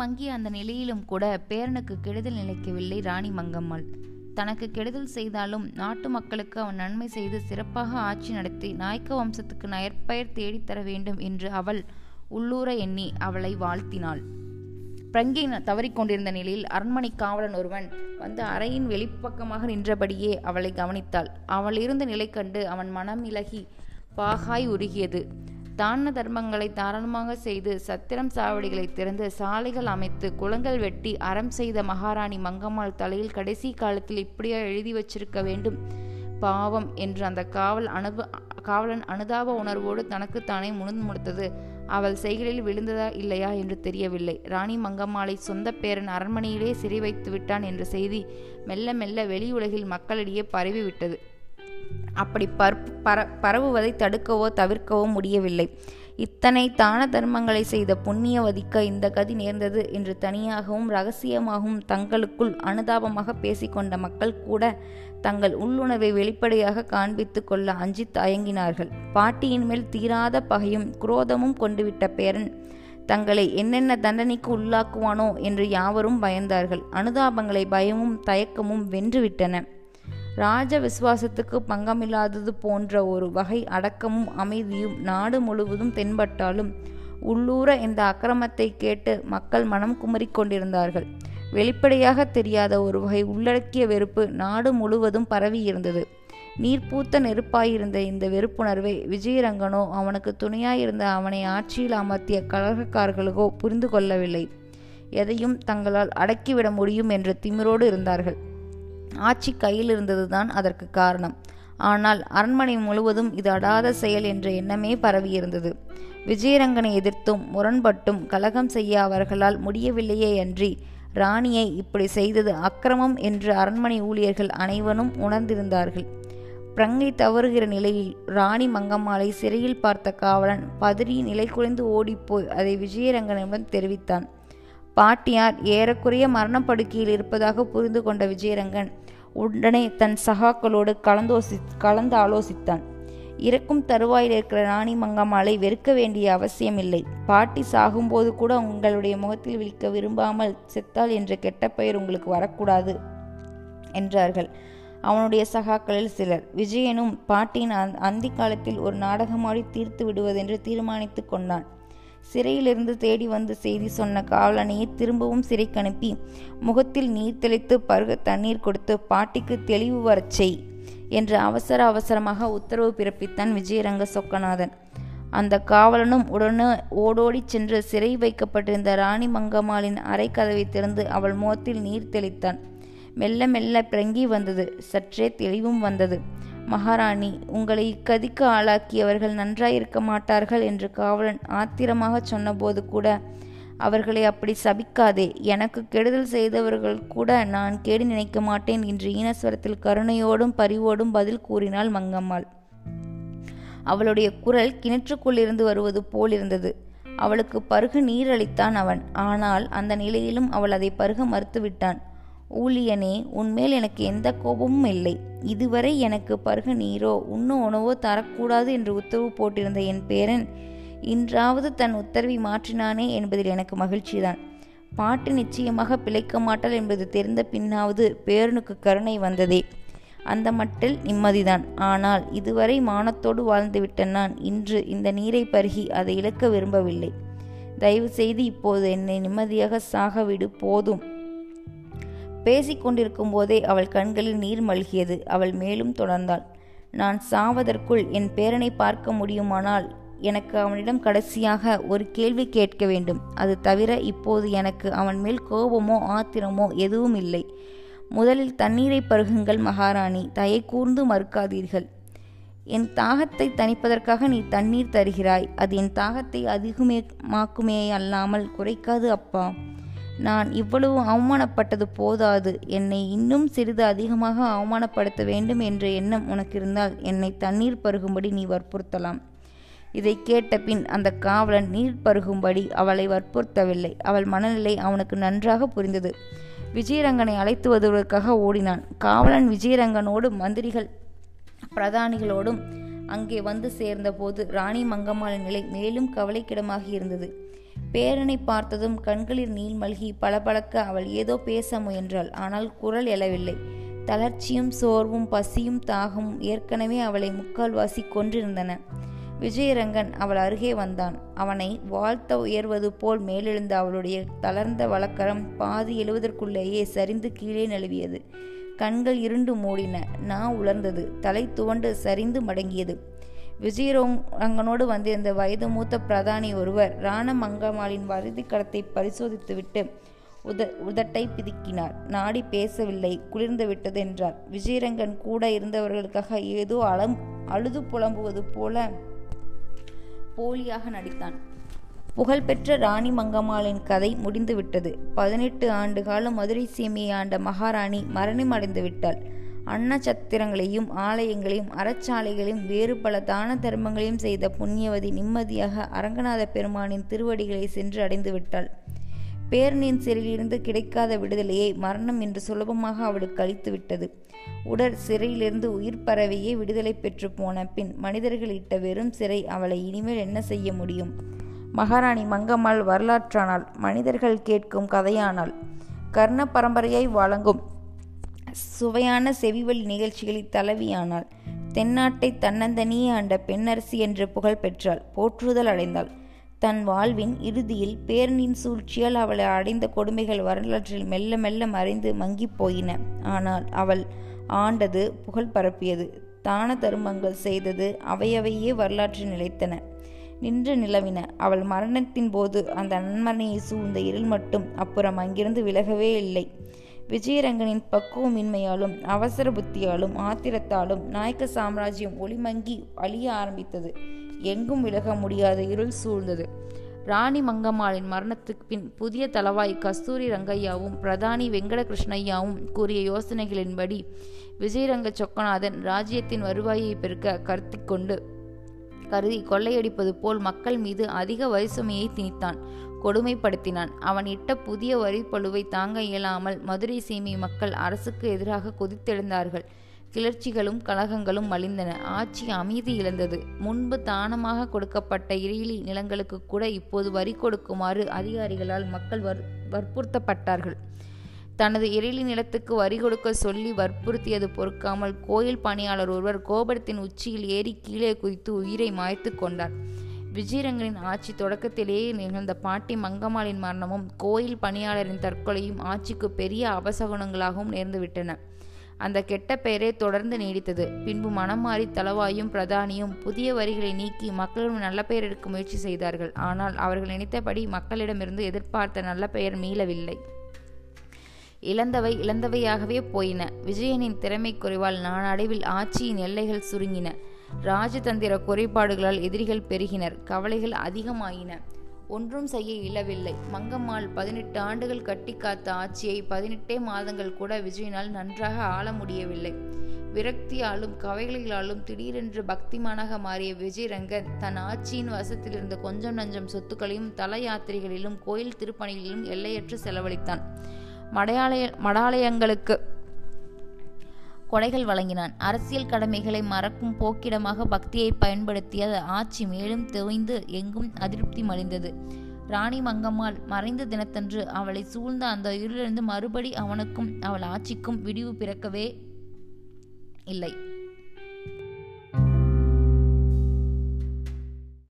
மங்கிய அந்த நிலையிலும் கூட பேரனுக்கு கெடுதல் நிலைக்கவில்லை ராணி மங்கம்மாள். தனக்கு கெடுதல் செய்தாலும் நாட்டு மக்களுக்கு அவன் நன்மை செய்து சிறப்பாக ஆட்சி நடத்தி நாயக்க வம்சத்துக்கு நயற்பெயர் தேடித்தர வேண்டும் என்று அவள் உள்ளூர எண்ணி அவளை வாழ்த்தினாள். பிரங்கை தவறிக்கொண்டிருந்த நிலையில் அரண்மனை காவலன் ஒருவன் வந்து அறையின் வெளிப்பக்கமாக நின்றபடியே அவளை கவனித்தாள். அவள் இருந்த நிலை கண்டு அவன் மனம் இலகி பாகாய் உருகியது. தான தர்மங்களை தாராளமாக செய்து சத்திரம் சாவடிகளை திறந்து சாலைகள் அமைத்து குளங்கள் வெட்டி அறம் செய்த மகாராணி மங்கம்மாள் தலையில் கடைசி காலத்தில் இப்படியா எழுதி வச்சிருக்க வேண்டும்? பாவம் என்று அந்த காவல் அனுப காவலன் அனுதாப உணர்வோடு தனக்குத்தானே முணுந்து முடித்தது. அவள் செய்களில் விழுந்ததா இல்லையா என்று தெரியவில்லை. ராணி மங்கம்மாளை சொந்த பேரன் அரண்மனையிலே சிறை வைத்து விட்டான் என்ற செய்தி மெல்ல மெல்ல வெளி உலகில் மக்களிடையே பரவிவிட்டது அப்படி பர் பர பரவுவதை தடுக்கவோ தவிர்க்கவோ முடியவில்லை. இத்தனை தான தர்மங்களை செய்த புண்ணியவதிக்க இந்த கதி நேர்ந்தது என்று தனியாகவும் ரகசியமாகவும் தங்களுக்குள் அனுதாபமாக பேசிக்கொண்ட மக்கள் கூட தங்கள் உள்ளுணர்வை வெளிப்படையாக காண்பித்து கொள்ள அஞ்சி தயங்கினார்கள். பாட்டியின் மேல் தீராத பகையும் குரோதமும் கொண்டுவிட்ட பேரன் தங்களை என்னென்ன தண்டனைக்கு உள்ளாக்குவானோ என்று யாவரும் பயந்தார்கள். அனுதாபங்களை பயமும் தயக்கமும் வென்றுவிட்டன ராஜ விசுவாசத்துக்கு பங்கமில்லாதது போன்ற ஒரு வகை அடக்கமும் அமைதியும் நாடு முழுவதும் தென்பட்டாலும் உள்ளூர இந்த அக்கிரமத்தை கேட்டு மக்கள் மனம் குமரிக் கொண்டிருந்தார்கள். வெளிப்படையாக தெரியாத ஒரு வகை உள்ளடக்கிய வெறுப்பு நாடு முழுவதும் பரவியிருந்தது. நீர்ப்பூத்த நெருப்பாயிருந்த இந்த வெறுப்புணர்வை விஜயரங்கனோ அவனுக்கு துணையாயிருந்த அவனை ஆட்சியில் அமர்த்திய கழகக்காரர்களுக்கோ புரிந்து கொள்ளவில்லை எதையும் தங்களால் அடக்கிவிட முடியும் என்ற திமிரோடு இருந்தார்கள். ஆட்சி கையில் இருந்ததுதான் அதற்கு காரணம். ஆனால் அரண்மனை முழுவதும் இது அடாத செயல் என்ற எண்ணமே பரவியிருந்தது விஜயரங்கனை எதிர்த்தும் முரண்பட்டும் கலகம் செய்ய அவர்களால் முடியவில்லையே அன்றி ராணியை இப்படி செய்தது அக்கிரமம் என்று அரண்மனை ஊழியர்கள் அனைவரும் உணர்ந்திருந்தார்கள். பிரங்கை தவறுகிற நிலையில் ராணி மங்கம்மாளை சிறையில் பார்த்த காவலன் பதறி நிலை குலைந்து ஓடிப்போய் அதை விஜயரங்கனிடம் தெரிவித்தான். பாட்டியார் ஏறக்குறைய மரணப்படுக்கையில் இருப்பதாக புரிந்து கொண்ட விஜயரங்கன் உடனே தன் சகாக்களோடு கலந்தோசி கலந்து ஆலோசித்தான். இறக்கும் தருவாயில் இருக்கிற ராணி மங்கம்மாளை வெறுக்க வேண்டிய அவசியமில்லை. பாட்டி சாகும்போது கூட உங்களுடைய முகத்தில் விழிக்க விரும்பாமல் செத்தால் என்ற கெட்ட பெயர் உங்களுக்கு வரக்கூடாது என்றார்கள். அவனுடைய சகாக்களில் சிலர். விஜயனும் பாட்டியின் அந்தி காலத்தில் ஒரு நாடகமாடி தீர்த்து விடுவதென்று தீர்மானித்து கொண்டான். சிறையிலிருந்து தேடி வந்து செய்தி சொன்ன காவலனையை திரும்பவும் சிறைக்கு அனுப்பி முகத்தில் நீர் தெளித்து பருக தண்ணீர் கொடுத்து பாட்டிக்கு தெளிவு வரச் செய் என்று அவசர அவசரமாக உத்தரவு பிறப்பித்தான் விஜயரங்க சொக்கநாதன். அந்த காவலனும் உடனே ஓடோடி சென்று சிறை வைக்கப்பட்டிருந்த ராணி மங்கம்மாளின் அறை கதவை திறந்து அவள் முகத்தில் நீர் தெளித்தான். மெல்ல மெல்ல பிரங்கி வந்தது. சற்றே தெளிவும் வந்தது. மகாராணி உங்களை இக்கதிக்கு ஆளாக்கியவர்கள் நன்றாயிருக்க மாட்டார்கள் என்று காவலன் ஆத்திரமாக சொன்னபோது கூட அவர்களை அப்படி சபிக்காதே. எனக்கு கெடுதல் செய்தவர்கள் கூட நான் கேடு நினைக்க மாட்டேன் என்று ஈனஸ்வரத்தில் கருணையோடும் பரிவோடும் பதில் கூறினாள் மங்கம்மாள். அவளுடைய குரல் கிணற்றுக்குள்ளிருந்து வருவது போலிருந்தது. அவளுக்கு பருக நீர் அளித்தான் அவன். ஆனால் அந்த நிலையிலும் அவள் அதை பருக மறுத்துவிட்டான். ஊழியனே உன்மேல் எனக்கு எந்த கோபமும் இல்லை. இதுவரை எனக்கு பருக நீரோ உண்ண உணவோ தரக்கூடாது என்று உத்தரவு போட்டிருந்த என் பேரன் இன்றாவது தன் உத்தரவை மாற்றினானே என்பதில் எனக்கு மகிழ்ச்சிதான். பாட்டு நிச்சயமாக பிழைக்க மாட்டாள் என்பது தெரிந்த பின்னாவது பேரனுக்கு கருணை வந்ததே. அந்த மட்டில் நிம்மதிதான். ஆனால் இதுவரை மானத்தோடு வாழ்ந்துவிட்ட நான் இன்று இந்த நீரை பருகி அதை இழக்க விரும்பவில்லை. தயவு செய்து இப்போது என்னை நிம்மதியாக சாகவிடு போதும். பேசிக்கொண்டிருக்கும் போதே அவள் கண்களில் நீர் மல்கியது. அவள் மேலும் தொடர்ந்தாள். நான் சாவதற்குள் என் பேரனை பார்க்க முடியுமானால் எனக்கு அவனிடம் கடைசியாக ஒரு கேள்வி கேட்க வேண்டும். அது தவிர இப்போது எனக்கு அவன் மேல் கோபமோ ஆத்திரமோ எதுவும் இல்லை. முதலில் தண்ணீரை பருகுங்கள் மகாராணி. தயை கூர்ந்து மறுக்காதீர்கள். என் தாகத்தை தணிப்பதற்காக நீ தண்ணீர் தருகிறாய். அது என் தாகத்தை அதிகமாக்குமே அல்லாமல் குறைக்காது அப்பா. நான் இவ்வளவு அவமானப்பட்டது போதாது. என்னை இன்னும் சிறிது அதிகமாக அவமானப்படுத்த வேண்டும் என்ற எண்ணம் உனக்கு இருந்தால் என்னை தண்ணீர் பருகும்படி நீ வற்புறுத்தலாம். இதை கேட்ட பின் அந்த காவலன் நீர் பருகும்படி அவளை வற்புறுத்தவில்லை. அவள் மனநிலை அவனுக்கு நன்றாக புரிந்தது. விஜயரங்கனை அழைத்து வருவதற்காக ஓடினான். காவலன் விஜயரங்கனோடு மந்திரிகள் பிரதானிகளோடும் அங்கே வந்து சேர்ந்தபோது ராணி மங்கம்மாளின் நிலை மேலும் கவலைக்கிடமாகி இருந்தது. பேரனை பார்த்ததும் கண்களில் நீள் மல்கி பளபளக்க அவள் ஏதோ பேச முயன்றாள். ஆனால் குரல் எழவில்லை. தளர்ச்சியும் சோர்வும் பசியும் தாகமும் ஏற்கனவே அவளை முக்கால்வாசி கொன்றிருந்தன. விஜயரங்கன் அவள் அருகே வந்தான். அவனை வாழ்த்த உயர்வது போல் மேலெழுந்த அவளுடைய தளர்ந்த வழக்கரம் பாதி எழுவதற்குள்ளேயே சரிந்து கீழே நழுவியது. கண்கள் இருண்டு மூடின. நா உலர்ந்தது. தலை துவண்டு சரிந்து மடங்கியது. விஜயரங்கனோடு வந்திருந்த வயது மூத்த பிரதானி ஒருவர் ராணமங்கம்மாளின் வறுதி கடத்தை பரிசோதித்துவிட்டு உத உதட்டை பிதுக்கினார். நாடி பேசவில்லை. குளிர்ந்து விட்டது என்றார். விஜயரங்கன் கூட இருந்தவர்களுக்காக ஏதோ அலம் அழுது புலம்புவது போல போலியாக நடித்தான். புகழ்பெற்ற ராணி மங்கம்மாளின் கதை முடிந்துவிட்டது. பதினெட்டு ஆண்டு காலம் மதுரை சீமையை ஆண்ட மகாராணி மரணம் அடைந்து விட்டாள். அன்னச்சத்திரங்களையும் ஆலயங்களையும் அறச்சாலைகளையும் வேறு பல தான தர்மங்களையும் செய்த புண்ணியவதி நிம்மதியாக அரங்கநாத பெருமானின் திருவடிகளை சென்று அடைந்து விட்டாள். பேரனின் சிறையிலிருந்து கிடைக்காத விடுதலையை மரணம் என்று சுலபமாக அவளுக்கு அளித்துவிட்டது. உடல் உடற் சிறையிலிருந்து உயிர் பறவையே விடுதலை பெற்று போன பின் மனிதர்கள் இட்ட வெறும் சிறை அவளை இனிமேல் என்ன செய்ய முடியும்? மகாராணி மங்கம்மாள் வரலாற்றானால் மனிதர்கள் கேட்கும் கதையானால் கர்ண பரம்பரையாய் வழங்கும் சுவையான செவிவழி நிகழ்ச்சிகளில் தலைவியானாள். தென்னாட்டை தன்னந்தனியே ஆண்ட பெண்ணரசி என்று புகழ் பெற்றாள். போற்றுதல் அடைந்தாள். தன் வாழ்வின் இறுதியில் பேரனின் சூழ்ச்சியால் அவளை அடைந்த கொடுமைகள் வரலாற்றில் மெல்ல மெல்ல மறைந்து மங்கிப் போயின. ஆனால் அவள் ஆண்டது புகழ் பரப்பியது. தான தருமங்கள் செய்தது அவையவையே வரலாற்றில் நிலைத்தன. நின்று நிலவின. அவள் மரணத்தின் போது அந்த நன்மனையை சூழ்ந்த இருள் மட்டும் அப்புறம் அங்கிருந்து விலகவே இல்லை. விஜயரங்கனின் பக்குவமின்மையாலும் அவசர புத்தியாலும் ஆத்திரத்தாலும் நாயக்க சாம்ராஜ்யம் ஒளிமங்கி அழிய ஆரம்பித்தது. எங்கும் விலக முடியாத இருள் சூழ்ந்தது. ராணி மங்கம்மாளின் மரணத்துக்கு பின் புதிய தளவாய் கஸ்தூரி ரங்கையாவும் பிரதானி வெங்கட கிருஷ்ணய்யாவும் கூறிய யோசனைகளின்படி விஜயரங்க சொக்கநாதன் ராஜ்யத்தின் வருவாயை பெருக்க கருத்தி கொண்டு கருதி கொள்ளையடிப்பது போல் மக்கள் மீது அதிக வரிசுமையை திணித்தான் கொடுமைப்படுத்தினான். அவன் இட்ட புதிய வரிப்பழுவை தாங்க இயலாமல் மதுரை சீமை மக்கள் அரசுக்கு எதிராக கொதித்தெழுந்தார்கள். கிளர்ச்சிகளும் கலகங்களும் மலிந்தன. ஆட்சி அமைதி இழந்தது. முன்பு தானமாக கொடுக்கப்பட்ட இறையிலி நிலங்களுக்கு கூட இப்போது வரி கொடுக்குமாறு அதிகாரிகளால் மக்கள் வர் வற்புறுத்தப்பட்டார்கள். தனது இறைலி நிலத்துக்கு வரி கொடுக்க சொல்லி வற்புறுத்தியது பொறுக்காமல் கோயில் பணியாளர் ஒருவர் கோபுரத்தின் உச்சியில் ஏறி கீழே குதித்து உயிரை மாய்த்து கொண்டார். விஜயரங்கனின் ஆட்சி தொடக்கத்திலேயே நிகழ்ந்த பாட்டி மங்கம்மாளின் மரணமும் கோயில் பணியாளரின் தற்கொலையும் ஆட்சிக்கு பெரிய அபசகுணங்களாகவும் நேர்ந்துவிட்டன. அந்த கெட்ட பெயரே தொடர்ந்து நீடித்தது. பின்பு மனம் மாறி தளவாயும் பிரதானியும் புதிய வரிகளை நீக்கி மக்களிடம் நல்ல பெயர் எடுக்க முயற்சி செய்தார்கள். ஆனால் அவர்கள் நினைத்தபடி மக்களிடமிருந்து எதிர்பார்த்த நல்ல பெயர் மீளவில்லை. இழந்தவை இழந்தவையாகவே போயின. விஜயனின் திறமை குறைவால் நாளடைவில் ஆட்சியின் எல்லைகள் சுருங்கின. ராஜதந்திர குறைபாடுகளால் எதிரிகள் பெருகினர். கவலைகள் அதிகமாயின. ஒன்றும் செய்ய இயலவில்லை. மங்கம்மாள் பதினெட்டு ஆண்டுகள் கட்டி காத்த ஆட்சியை பதினெட்டே மாதங்கள் கூட விஜயனால் நன்றாக ஆள முடியவில்லை. விரக்தியாலும் கவைகளாலும் திடீரென்று பக்திமானாக மாறிய விஜயரங்கன் தன் ஆட்சியின் வசத்திலிருந்த கொஞ்சம் நஞ்சம் சொத்துக்களையும் தல யாத்திரைகளிலும் கோயில் திருப்பணிகளிலும் எல்லையற்று செலவழித்தான். மடையாளய மடாலயங்களுக்கு கொடைகள் வழங்கினான். அரசியல் கடமைகளை மறக்கும் போக்கிடமாக பக்தியை பயன்படுத்திய ஆட்சி மேலும் தொய்ந்து எங்கும் அதிருப்தி மடைந்தது ராணி மங்கம்மாள் மறைந்த தினத்தன்று அவளை சூழ்ந்த அந்த இருளிலிருந்து மறுபடி அவனுக்கும் அவள் ஆட்சிக்கும் விடிவு பிறக்கவே இல்லை.